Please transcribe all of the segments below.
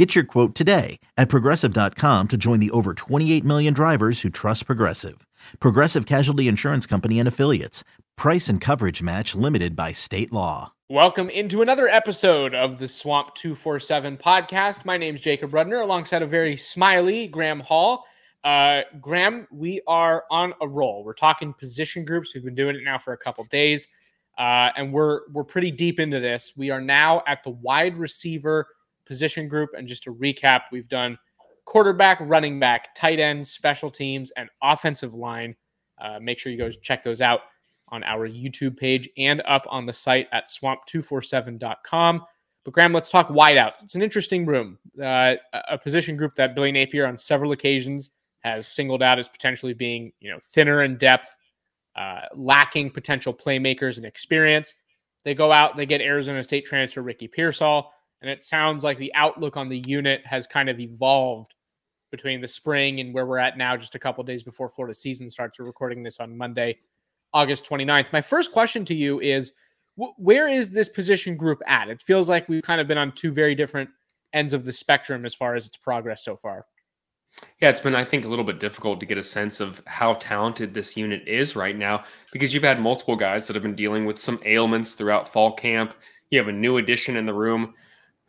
Get your quote today at progressive.com to join the over 28 million drivers who trust Progressive. Progressive Casualty Insurance Company and Affiliates. Price and coverage match limited by state law. Welcome into another episode of the Swamp 247 podcast. My name is Jacob Rudner alongside a very smiley Graham Hall. Uh, Graham, we are on a roll. We're talking position groups. We've been doing it now for a couple days, uh, and we're we're pretty deep into this. We are now at the wide receiver position group. And just to recap, we've done quarterback, running back, tight end, special teams, and offensive line. Uh, make sure you guys check those out on our YouTube page and up on the site at swamp247.com. But Graham, let's talk wideouts. It's an interesting room, uh, a position group that Billy Napier on several occasions has singled out as potentially being, you know, thinner in depth, uh, lacking potential playmakers and experience. They go out, they get Arizona State transfer Ricky Pearsall. And it sounds like the outlook on the unit has kind of evolved between the spring and where we're at now, just a couple days before Florida season starts. We're recording this on Monday, August 29th. My first question to you is where is this position group at? It feels like we've kind of been on two very different ends of the spectrum as far as its progress so far. Yeah, it's been, I think, a little bit difficult to get a sense of how talented this unit is right now because you've had multiple guys that have been dealing with some ailments throughout fall camp. You have a new addition in the room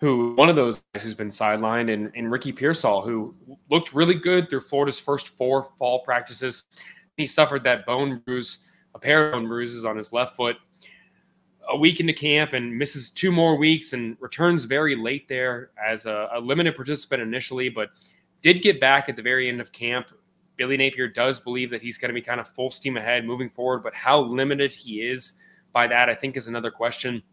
who one of those guys who's been sidelined, and, and Ricky Pearsall, who looked really good through Florida's first four fall practices. He suffered that bone bruise, a pair of bone bruises on his left foot a week into camp and misses two more weeks and returns very late there as a, a, limited participant initially, but did get back at the very end of camp. Billy Napier does believe that he's going to be kind of full steam ahead moving forward, but how limited he is by that, I think, is another question.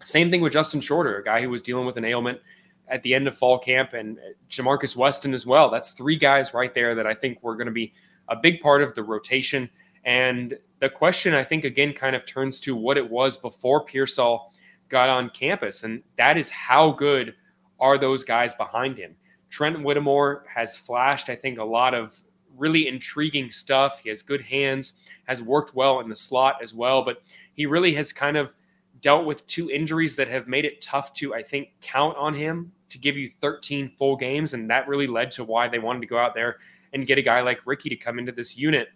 Same thing with Justin Shorter, a guy who was dealing with an ailment at the end of fall camp, and Jamarcus Weston as well. That's three guys right there that I think were going to be a big part of the rotation. And the question, I think, again, kind of turns to what it was before Pearsall got on campus, and that is how good are those guys behind him. Trent Whittemore has flashed, I think, a lot of really intriguing stuff. He has good hands, has worked well in the slot as well, but he really has kind of dealt with two injuries that have made it tough to, I think, count on him to give you 13 full games. And that really led to why they wanted to go out there and get a guy like Ricky to come into this unit.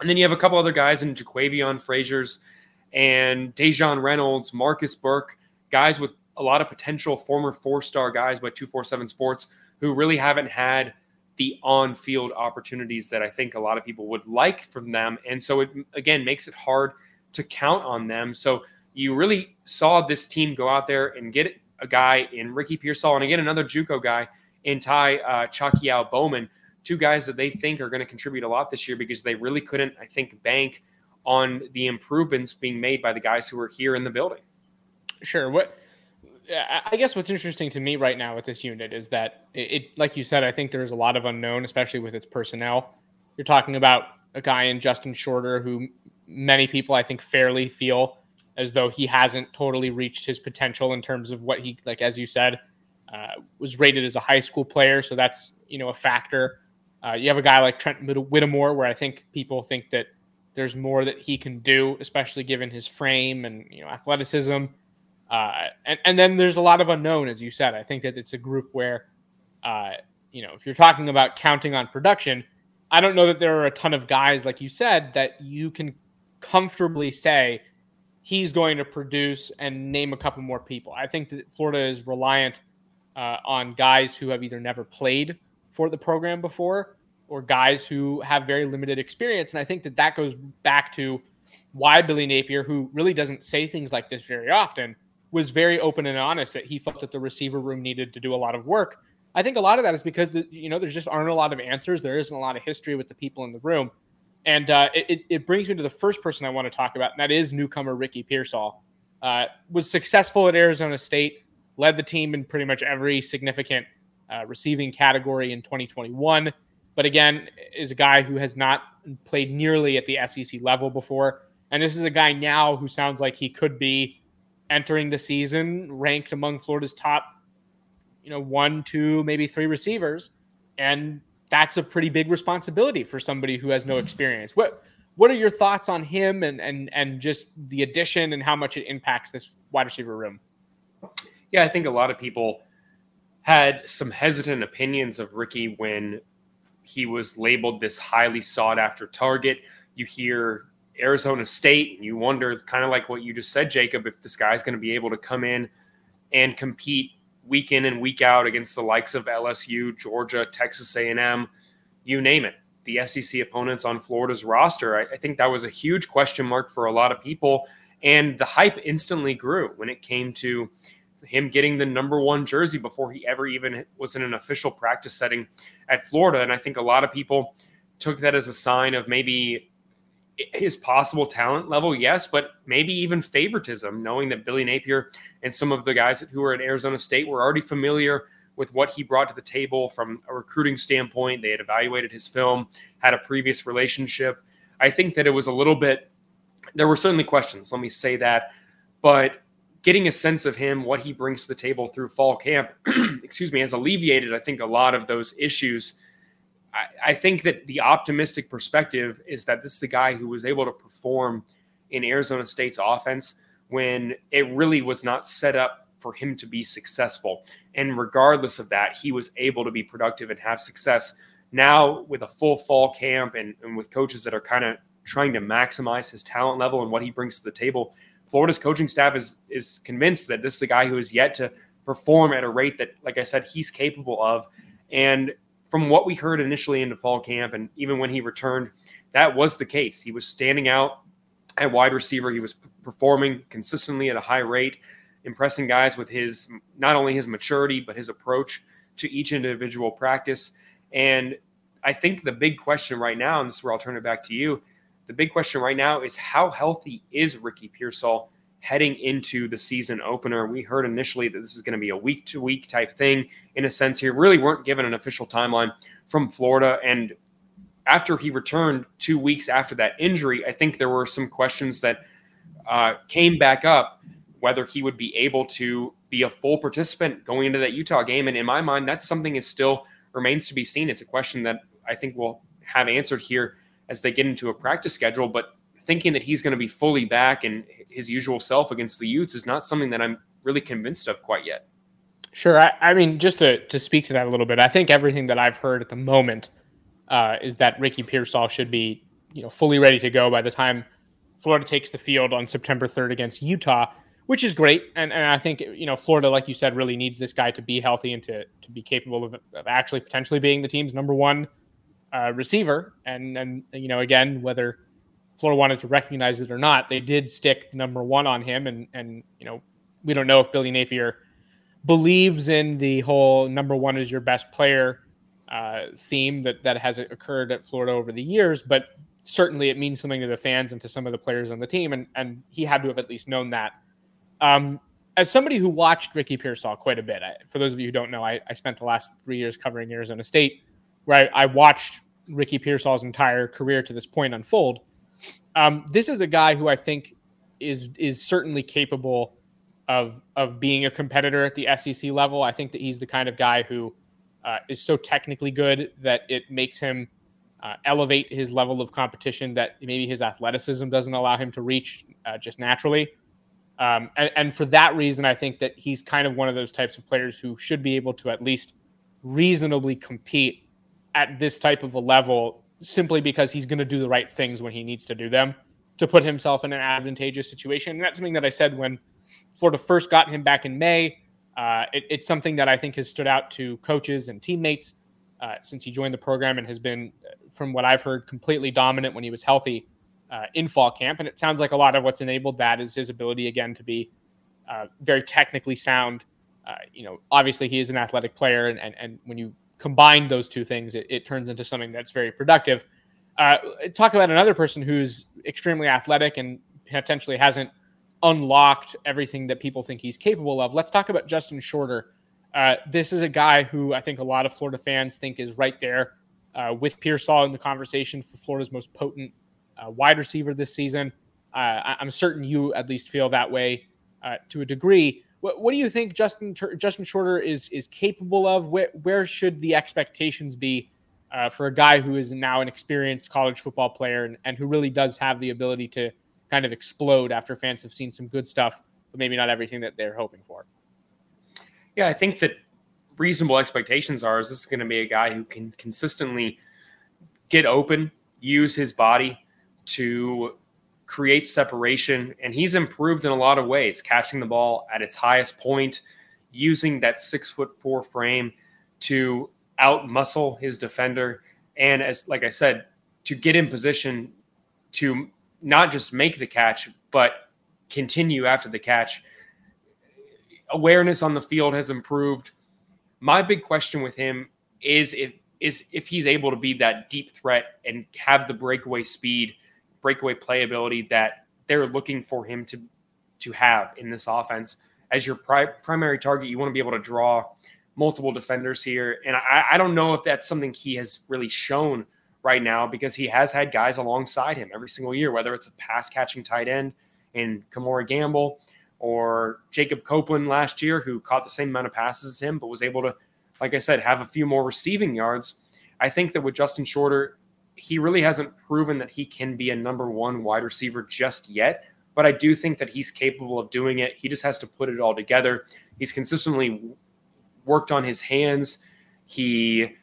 And then you have a couple other guys in Jaquavion Fraziars and Daejon Reynolds, Marcus Burke, guys with a lot of potential former four star guys by 247 Sports who really haven't had the on field opportunities that I think a lot of people would like from them. And so it, again, makes it hard to count on them. So you really saw this team go out there and get a guy in Ricky Pearsall and again another JUCO guy in Ty uh, Chakiao Bowman, two guys that they think are going to contribute a lot this year because they really couldn't, I think, bank on the improvements being made by the guys who are here in the building. Sure. What I guess what's interesting to me right now with this unit is that it, like you said, I think there's a lot of unknown, especially with its personnel. You're talking about a guy in Justin Shorter who many people I think fairly feel as though he hasn't totally reached his potential in terms of what he like as you said uh, was rated as a high school player. So that's you know a factor. Uh, you have a guy like trent whittemore where i think people think that there's more that he can do especially given his frame and you know athleticism. Uh, and, and then there's a lot of unknown as you said. I think that it's a group where uh, you know if you're talking about counting on production i don't know that there are a ton of guys like you said that you can comfortably say he's going to produce and name a couple more people. I think that Florida is reliant uh, on guys who have either never played for the program before or guys who have very limited experience. And I think that that goes back to why Billy Napier, who really doesn't say things like this very often, was very open and honest that he felt that the receiver room needed to do a lot of work. I think a lot of that is because the, you know there's just aren't a lot of answers. There isn't a lot of history with the people in the room. And uh, it, it brings me to the first person I want to talk about, and that is newcomer Ricky Pearsall. Uh, was successful at Arizona State, led the team in pretty much every significant uh, receiving category in 2021. But again, is a guy who has not played nearly at the SEC level before. And this is a guy now who sounds like he could be entering the season ranked among Florida's top, you know, one, two, maybe three receivers. And that's a pretty big responsibility for somebody who has no mm-hmm. experience. What what are your thoughts on him and and and just the addition and how much it impacts this wide receiver room? Yeah, I think a lot of people had some hesitant opinions of Ricky when he was labeled this highly sought after target. You hear Arizona State, and you wonder, kind of like what you just said, Jacob, if this guy's going to be able to come in and compete week in and week out against the likes of LSU, Georgia, Texas A&M, you name it the SEC opponents on Florida's roster. I, I, think that was a huge question mark for a lot of people. And the hype instantly grew when it came to him getting the number one jersey before he ever even was in an official practice setting at Florida. And I think a lot of people took that as a sign of maybe his possible talent level, yes, but maybe even favoritism, knowing that Billy Napier and some of the guys who were at Arizona State were already familiar with what he brought to the table from a recruiting standpoint. They had evaluated his film, had a previous relationship. I think that it was a little bit, there were certainly questions, let me say that. But getting a sense of him, what he brings to the table through fall camp, excuse me, has alleviated, I think, a lot of those issues. I, think that the optimistic perspective is that this is the guy who was able to perform in Arizona State's offense when it really was not set up for him to be successful. And regardless of that, he was able to be productive and have success. Now, with a full fall camp and, and with coaches that are kind of trying to maximize his talent level and what he brings to the table, Florida's coaching staff is is convinced that this is a guy who is yet to perform at a rate that, like I said, he's capable of. And from what we heard initially into fall camp, and even when he returned, that was the case. He was standing out at wide receiver. He was performing consistently at a high rate impressing guys with his not only his maturity but his approach to each individual practice. And I think the big question right now, and this is where I'll turn it back to you. The big question right now is how healthy is Ricky Pearsall heading into the season opener? We heard initially that this is going to be a week to week type thing in a sense here. Really weren't given an official timeline from Florida. And after he returned two weeks after that injury, I think there were some questions that uh, came back up whether he would be able to be a full participant going into that Utah game. And in my mind, that's something that still remains to be seen. It's a question that I think we'll have answered here as they get into a practice schedule. But thinking that he's going to be fully back and his usual self against the Utes is not something that I'm really convinced of quite yet. Sure. I, I mean, just to, to speak to that a little bit, I think everything that I've heard at the moment uh, is that Ricky Pearsall should be, you know, fully ready to go by the time Florida takes the field on September 3rd against Utah which is great. And, and I think, you know, Florida, like you said, really needs this guy to be healthy and to, to be capable of, of actually potentially being the team's number one uh, receiver. And, and, you know, again, whether Florida wanted to recognize it or not, they did stick number one on him. And, and, you know, we don't know if Billy Napier believes in the whole number one is your best player uh, theme that, that has occurred at Florida over the years, but certainly it means something to the fans and to some of the players on the team. And, and he had to have at least known that um, as somebody who watched Ricky Pearsall quite a bit, I, for those of you who don't know, I, I, spent the last three years covering Arizona State, where I, I watched Ricky Pearsall's entire career to this point unfold. Um, this is a guy who I think is is certainly capable of of being a competitor at the SEC level. I think that he's the kind of guy who uh, is so technically good that it makes him uh, elevate his level of competition that maybe his athleticism doesn't allow him to reach uh, just naturally. Um, and, and, for that reason, I think that he's kind of one of those types of players who should be able to at least reasonably compete at this type of a level simply because he's going to do the right things when he needs to do them to put himself in an advantageous situation. And that's something that I said when Florida first got him back in May. Uh, it, it's something that I think has stood out to coaches and teammates uh, since he joined the program and has been, from what I've heard, completely dominant when he was healthy uh, in fall camp. And it sounds like a lot of what's enabled that is his ability, again, to be uh, very technically sound. Uh, you know, obviously he is an athletic player, and, and, and when you combine those two things, it, it turns into something that's very productive. Uh, talk about another person who's extremely athletic and potentially hasn't unlocked everything that people think he's capable of. Let's talk about Justin Shorter. Uh, this is a guy who I think a lot of Florida fans think is right there uh, with Pearsall in the conversation for Florida's most potent uh, wide receiver this season. Uh, I'm certain you at least feel that way uh, to a degree. What, what do you think Justin Justin Shorter is is capable of? Where where should the expectations be uh, for a guy who is now an experienced college football player and, and who really does have the ability to kind of explode after fans have seen some good stuff, but maybe not everything that they're hoping for? Yeah, I think that reasonable expectations are is this is going to be a guy who can consistently get open, use his body to create separation. And he's improved in a lot of ways, catching the ball at its highest point, using that six foot four frame to out muscle his defender. And as, like I said, to get in position to not just make the catch, but continue after the catch. Awareness on the field has improved. My big question with him is if is if he's able to be that deep threat and have the breakaway speed, breakaway playability that they're looking for him to to have in this offense. As your pri- primary target, you want to be able to draw multiple defenders here, and I, I don't know if that's something he has really shown right now because he has had guys alongside him every single year, whether it's a pass catching tight end in Kemore Gamble or Jacob Copeland last year, who caught the same amount of passes as him, but was able to, like I said, have a few more receiving yards. I think that with Justin Shorter, he really hasn't proven that he can be a number one wide receiver just yet. But I do think that he's capable of doing it. He just has to put it all together. He's consistently worked on his hands. He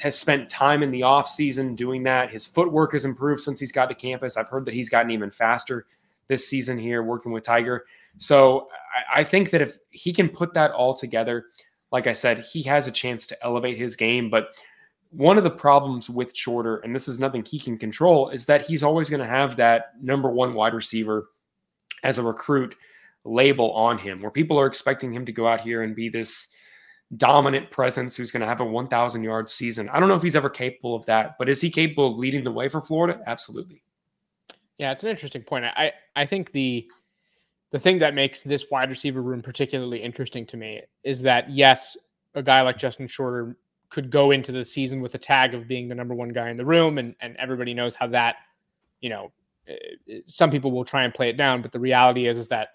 has spent time in the off season doing that. His footwork has improved since he's got to campus. I've heard that he's gotten even faster this season here working with Tiger. So I, I think that if he can put that all together, like I said, he has a chance to elevate his game. But one of the problems with Shorter, and this is nothing he can control, is that he's always going to have that number one wide receiver as a recruit label on him, where people are expecting him to go out here and be this dominant presence who's going to have a 1,000 yard season. I don't know if he's ever capable of that, but is he capable of leading the way for Florida? Absolutely. Yeah, it's an interesting point. I I think the the thing that makes this wide receiver room particularly interesting to me is that yes, a guy like Justin Shorter could go into the season with a tag of being the number one guy in the room, and and everybody knows how that, you know, eh, eh, some people will try and play it down, but the reality is is that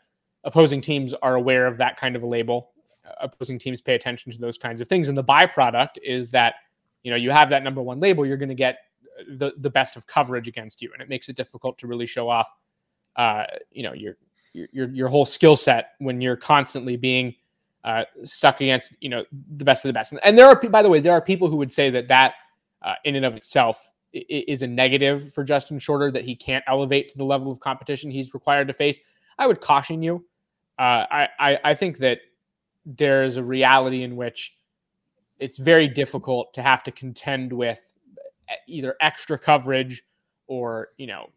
opposing teams are aware of that kind of a label. Opposing teams pay attention to those kinds of things, and the byproduct is that you know you have that number one label, you're going to get the the best of coverage against you, and it makes it difficult to really show off, uh, you know, your your your whole skill set when you're constantly being uh, stuck against you know the best of the best. And there are, by the way, there are people who would say that that uh, in and of itself is a negative for Justin Shorter that he can't elevate to the level of competition he's required to face. I would caution you. Uh, I, I I think that there's a reality in which it's very difficult to have to contend with either extra coverage or you know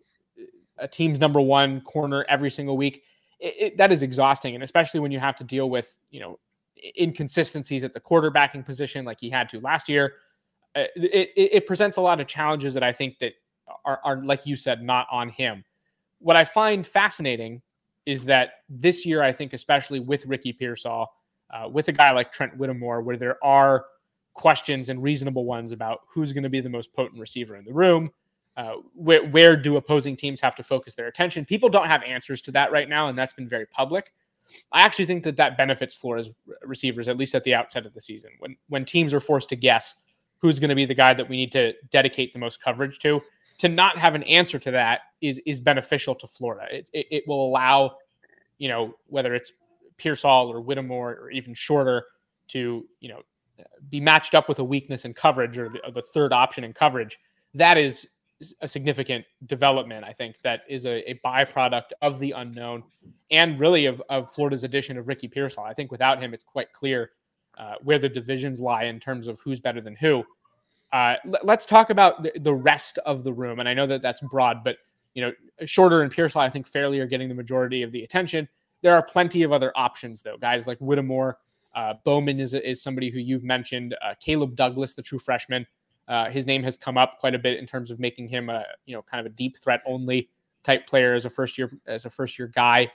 a team's number one corner every single week it, that is exhausting. And especially when you have to deal with you know inconsistencies at the quarterbacking position like he had to last year uh, it, it, presents a lot of challenges that i think that are, are like you said not on him. What i find fascinating is that this year i think especially with ricky pearsall uh, with a guy like trent whittemore where there are questions and reasonable ones about who's going to be the most potent receiver in the room uh, where, where do opposing teams have to focus their attention? People don't have answers to that right now, and that's been very public. I actually think that that benefits Florida's receivers, at least at the outset of the season, when when teams are forced to guess who's going to be the guy that we need to dedicate the most coverage to. To not have an answer to that is is beneficial to Florida. It, it, it will allow, you know, whether it's Pearsall or Whittemore or even Shorter to you know be matched up with a weakness in coverage or the, or the third option in coverage. That is a significant development, I think, that is a, a byproduct of the unknown and really of, of, Florida's addition of Ricky Pearsall. I think without him, it's quite clear uh, where the divisions lie in terms of who's better than who. Uh, let's talk about the, the, rest of the room. And I know that that's broad, but you know, Shorter and Pearsall, I think, fairly are getting the majority of the attention. There are plenty of other options, though. Guys like Whittemore, uh, Bowman is, is somebody who you've mentioned. Uh, Caleb Douglas, the true freshman, uh, his name has come up quite a bit in terms of making him a you know kind of a deep threat only type player as a first year as a first year guy.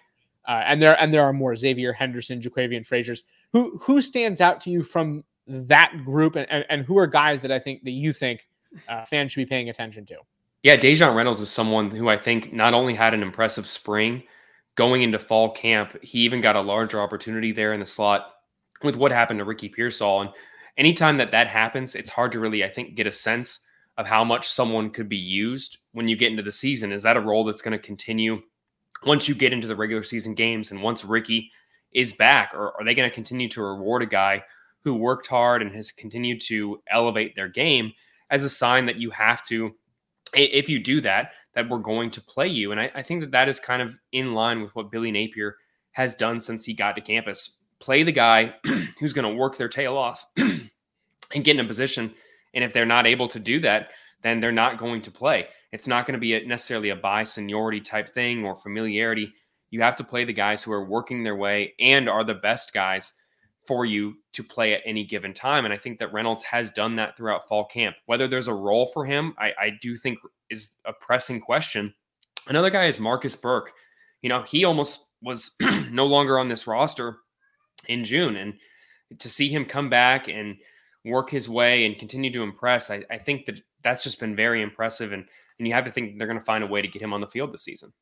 Uh, and there and there are more Xzavier Henderson, Jaquavion Fraziars. Who who stands out to you from that group, and, and, and who are guys that I think that you think uh, fans should be paying attention to? Yeah, Daejon Reynolds is someone who I think not only had an impressive spring going into fall camp, he even got a larger opportunity there in the slot with what happened to Ricky Pearsall. And anytime that that happens, it's hard to really, I think, get a sense of how much someone could be used when you get into the season. Is that a role that's going to continue once you get into the regular season games and once Ricky is back? Or are they going to continue to reward a guy who worked hard and has continued to elevate their game as a sign that you have to, if you do that, that we're going to play you? And I, I think that that is kind of in line with what Billy Napier has done since he got to campus. Play the guy who's going to work their tail off and get in a position and if they're not able to do that, then they're not going to play. It's not going to be a, necessarily a by seniority type thing or familiarity. You have to play the guys who are working their way and are the best guys for you to play at any given time. And I think that Reynolds has done that throughout fall camp. Whether there's a role for him, I, I do think is a pressing question. Another guy is Marcus Burke. You know, he almost was no longer on this roster in June. And to see him come back and work his way and continue to impress, I, I think that that's just been very impressive. And and you have to think they're going to find a way to get him on the field this season.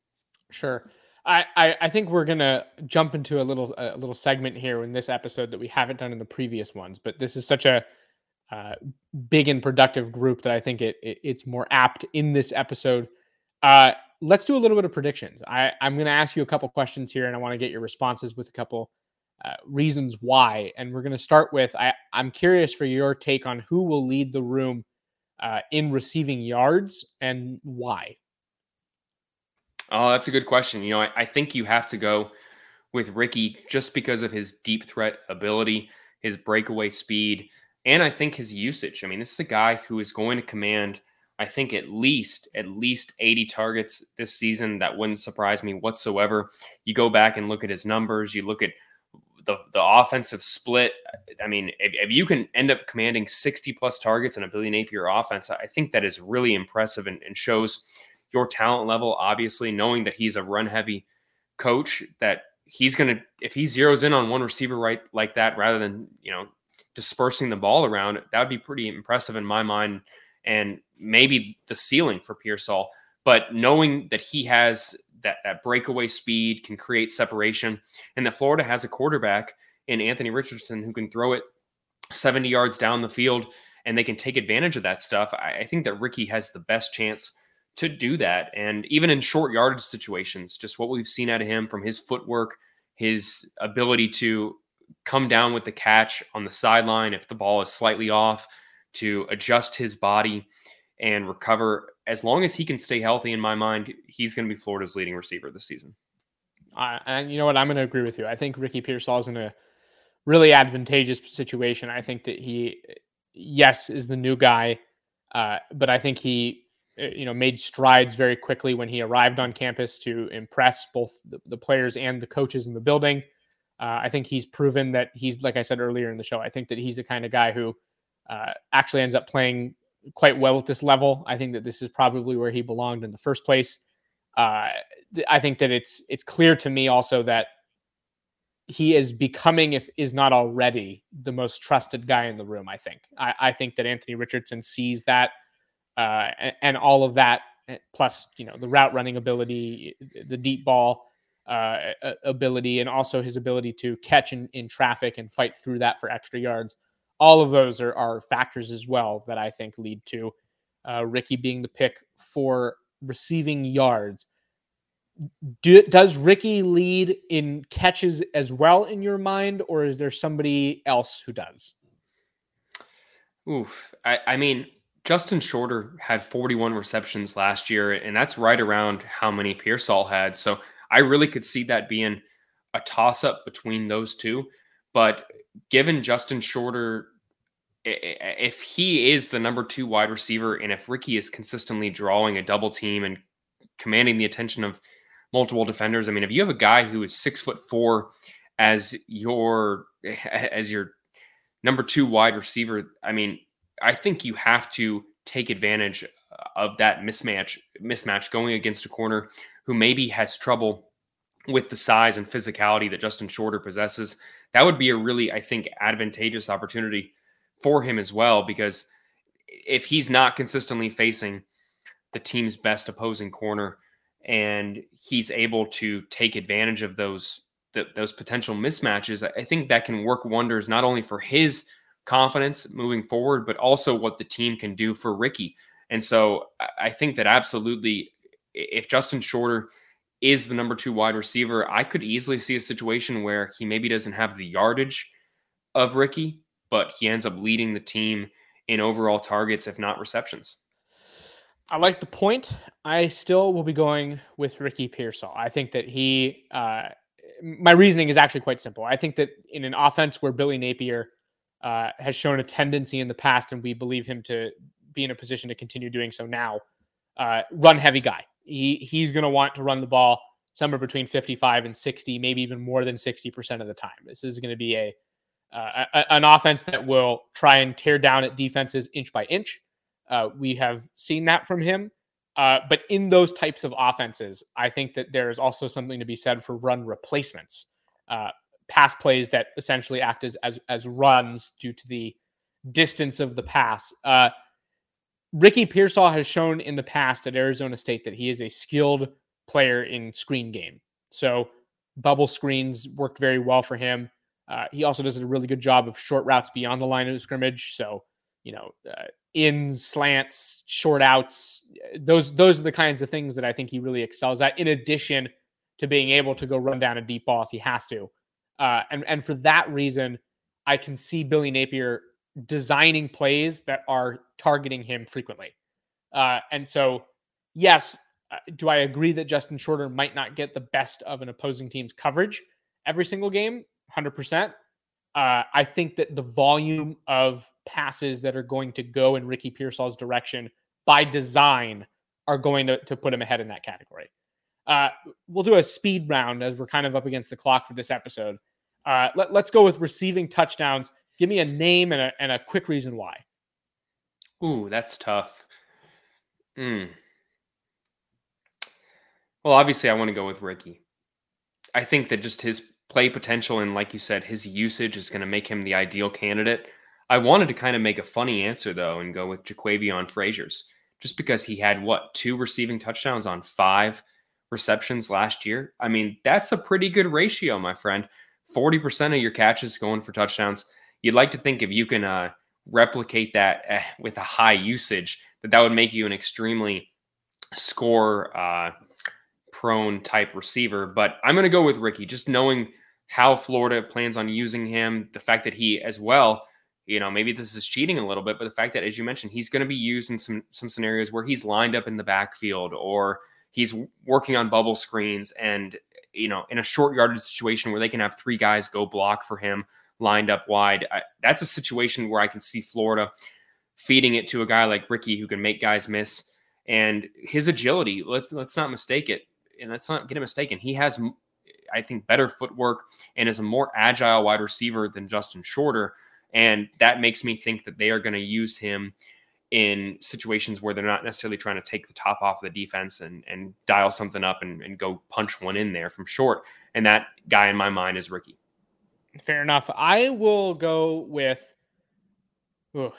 Sure. I, I, I think we're gonna jump into a little a little segment here in this episode that we haven't done in the previous ones, but this is such a uh, big and productive group that I think it, it it's more apt in this episode. Uh, let's do a little bit of predictions. I I'm gonna ask you a couple questions here, and I want to get your responses with a couple uh, reasons why. And we're going to start with I, I'm curious for your take on who will lead the room uh, in receiving yards and why. Oh, that's a good question. You know, I, I think you have to go with Ricky just because of his deep threat ability, his breakaway speed, and I think his usage. I mean, this is a guy who is going to command, I think, at least at least 80 targets this season. That wouldn't surprise me whatsoever. You go back and look at his numbers. You look at the the offensive split. I mean, if, if, you can end up commanding 60 plus targets in a Billy Napier offense, I think that is really impressive and, and shows your talent level. Obviously, knowing that he's a run heavy coach, that he's going to if he zeroes in on one receiver right like that, rather than you know dispersing the ball around, that would be pretty impressive in my mind, and maybe the ceiling for Pearsall. But knowing that he has that that breakaway speed can create separation, and that Florida has a quarterback in Anthony Richardson who can throw it 70 yards down the field, and they can take advantage of that stuff. I, I think that Ricky has the best chance to do that, and even in short yardage situations, just what we've seen out of him from his footwork, his ability to come down with the catch on the sideline if the ball is slightly off, to adjust his body and recover. As long as he can stay healthy, in my mind, he's going to be Florida's leading receiver this season. Uh, and you know what? I'm going to agree with you. I think Ricky Pearsall is in a really advantageous situation. I think that he, yes, is the new guy, uh, but I think he, uh, you know, made strides very quickly when he arrived on campus to impress both the, the players and the coaches in the building. Uh, I think he's proven that he's, like I said earlier in the show, I think that he's the kind of guy who uh, actually ends up playing quite well at this level. I think that this is probably where he belonged in the first place. Uh, I think that it's it's clear to me also that he is becoming, if is not already, the most trusted guy in the room. I think. I, I think that Anthony Richardson sees that, uh, and, and, all of that, eh, plus you know the route running ability, the deep ball uh, ability, and also his ability to catch in, in traffic and fight through that for extra yards all of those are, are factors as well that I think lead to uh, Ricky being the pick for receiving yards. Do, does Ricky lead in catches as well in your mind, or is there somebody else who does? Oof. I, I mean, Justin Shorter had 41 receptions last year, and that's right around how many Pearsall had. So I really could see that being a toss up between those two. But given Justin Shorter, if he is the number two wide receiver, and if Ricky is consistently drawing a double team and commanding the attention of multiple defenders, I mean, if you have a guy who is six foot four as your as your number two wide receiver, I mean, I think you have to take advantage of that mismatch mismatch going against a corner who maybe has trouble with the size and physicality that Justin Shorter possesses that would be a really, I think, advantageous opportunity for him as well. Because if he's not consistently facing the team's best opposing corner, and he's able to take advantage of those the, those potential mismatches. I think that can work wonders not only for his confidence moving forward, but also what the team can do for Ricky. And so I think that absolutely, if Justin Shorter is the number two wide receiver, I could easily see a situation where he maybe doesn't have the yardage of Ricky, but he ends up leading the team in overall targets, if not receptions. I like the point. I still will be going with Ricky Pearsall. I think that he, uh, my reasoning is actually quite simple. I think that in an offense where Billy Napier uh, has shown a tendency in the past, and we believe him to be in a position to continue doing so now, uh, run heavy guy. He he's going to want to run the ball somewhere between 55 and 60, maybe even more than 60% of the time. This is going to be a, uh, a, an offense that will try and tear down at defenses inch by inch. Uh, we have seen that from him. Uh, but in those types of offenses, I think that there is also something to be said for run replacements, uh, pass plays that essentially act as, as as runs due to the distance of the pass. Uh, Ricky Pearsall has shown in the past at Arizona State that he is a skilled player in screen game. So bubble screens worked very well for him. Uh, he also does a really good job of short routes beyond the line of scrimmage. So you know, uh, ins, slants, short outs. Those those are the kinds of things that I think he really excels at. In addition to being able to go run down a deep ball if he has to, uh, and and for that reason, I can see Billy Napier designing plays that are targeting him frequently. Uh, and so, yes, uh, do I agree that Justin Shorter might not get the best of an opposing team's coverage every single game? Hundred percent. Uh, I think that the volume of passes that are going to go in Ricky Pearsall's direction by design are going to, to put him ahead in that category. Uh, we'll do a speed round as we're kind of up against the clock for this episode. Uh, let, us go with receiving touchdowns. Give me a name and a, and a quick reason why. Ooh, that's tough. Mm. Well, obviously, I want to go with Ricky. I think that just his play potential and, like you said, his usage is going to make him the ideal candidate. I wanted to kind of make a funny answer though and go with Jaquavion Fraziars, just because he had what two receiving touchdowns on five receptions last year. I mean, that's a pretty good ratio, my friend. Forty percent of your catches going for touchdowns. You'd like to think if you can uh, replicate that uh, with a high usage, that that would make you an extremely score uh, prone type receiver. But I'm going to go with Ricky, just knowing how Florida plans on using him, the fact that he as well, you know, maybe this is cheating a little bit, but the fact that, as you mentioned, he's going to be used in some some scenarios where he's lined up in the backfield or he's working on bubble screens and you know in a short yardage situation where they can have three guys go block for him lined up wide. I, that's a situation where I can see Florida feeding it to a guy like Ricky who can make guys miss and his agility. Let's let's not mistake it and let's not get it mistaken. He has, I think, better footwork and is a more agile wide receiver than Justin Shorter. And that makes me think that they are going to use him in situations where they're not necessarily trying to take the top off of the defense and, and dial something up and, and go punch one in there from short. And that guy in my mind is Ricky. Fair enough. I will go with. Oh,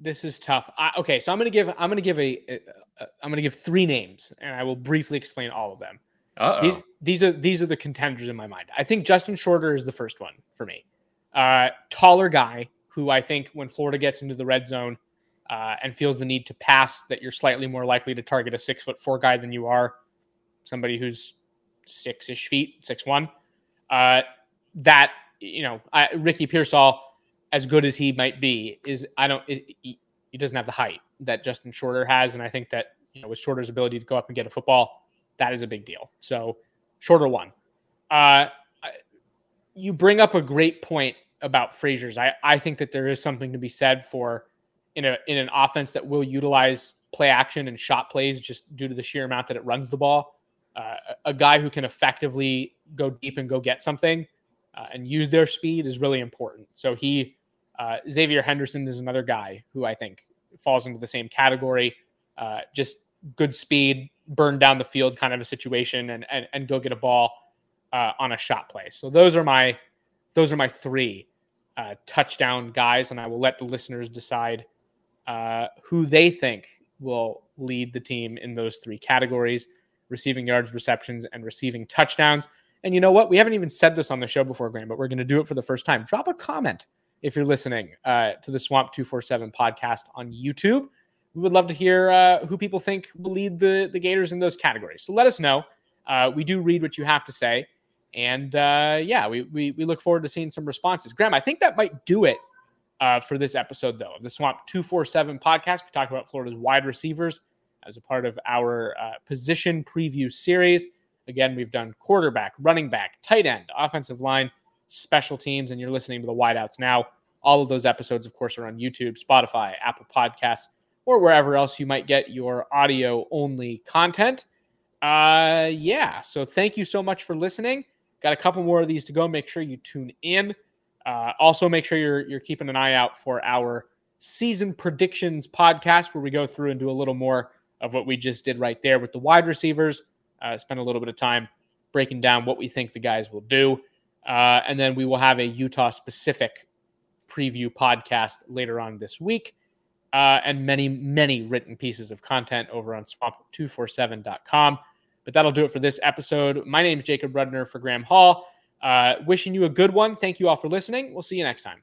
this is tough. I, okay, so I'm gonna give I'm gonna give a, a, a I'm gonna give three names, and I will briefly explain all of them. Uh-oh. These these are these are the contenders in my mind. I think Justin Shorter is the first one for me. Uh, taller guy who I think when Florida gets into the red zone uh, and feels the need to pass, that you're slightly more likely to target a six foot four guy than you are somebody who's six ish feet, six one. Uh, that you know, I, Ricky Pearsall as good as he might be, is I don't he, he doesn't have the height that Justin Shorter has, and I think that you know with Shorter's ability to go up and get a football, that is a big deal. So Shorter one. Uh, you bring up a great point about Fraziars. I I think that there is something to be said for in a in an offense that will utilize play action and shot plays just due to the sheer amount that it runs the ball. Uh, a guy who can effectively go deep and go get something uh, and use their speed is really important. So he uh, Xzavier Henderson is another guy who I think falls into the same category. Uh, just good speed, burn down the field kind of a situation, and and, and go get a ball uh, on a shot play. So those are my those are my three uh, touchdown guys, and I will let the listeners decide uh, who they think will lead the team in those three categories receiving yards, receptions, and receiving touchdowns. And you know what? We haven't even said this on the show before, Graham, but we're going to do it for the first time. Drop a comment if you're listening uh, to the Swamp 247 podcast on YouTube. We would love to hear uh, who people think will lead the, the Gators in those categories. So let us know. Uh, we do read what you have to say. And uh, yeah, we, we, we look forward to seeing some responses. Graham, I think that might do it uh, for this episode, though, of the Swamp 247 podcast. We talk about Florida's wide receivers as a part of our uh, position preview series. Again, we've done quarterback, running back, tight end, offensive line, special teams, and you're listening to the wideouts now. All of those episodes, of course, are on YouTube, Spotify, Apple Podcasts, or wherever else you might get your audio only content. Uh, yeah. So thank you so much for listening. Got a couple more of these to go. Make sure you tune in. Uh, also, make sure you're you're keeping an eye out for our season predictions podcast, where we go through and do a little more of what we just did right there with the wide receivers. Uh, spend a little bit of time breaking down what we think the guys will do, uh, and then we will have a Utah specific preview podcast later on this week, uh, and many many written pieces of content over on swamp247.com. But that'll do it for this episode. My name is Jacob Rudner for Graham Hall. Uh, wishing you a good one. Thank you all for listening. We'll see you next time.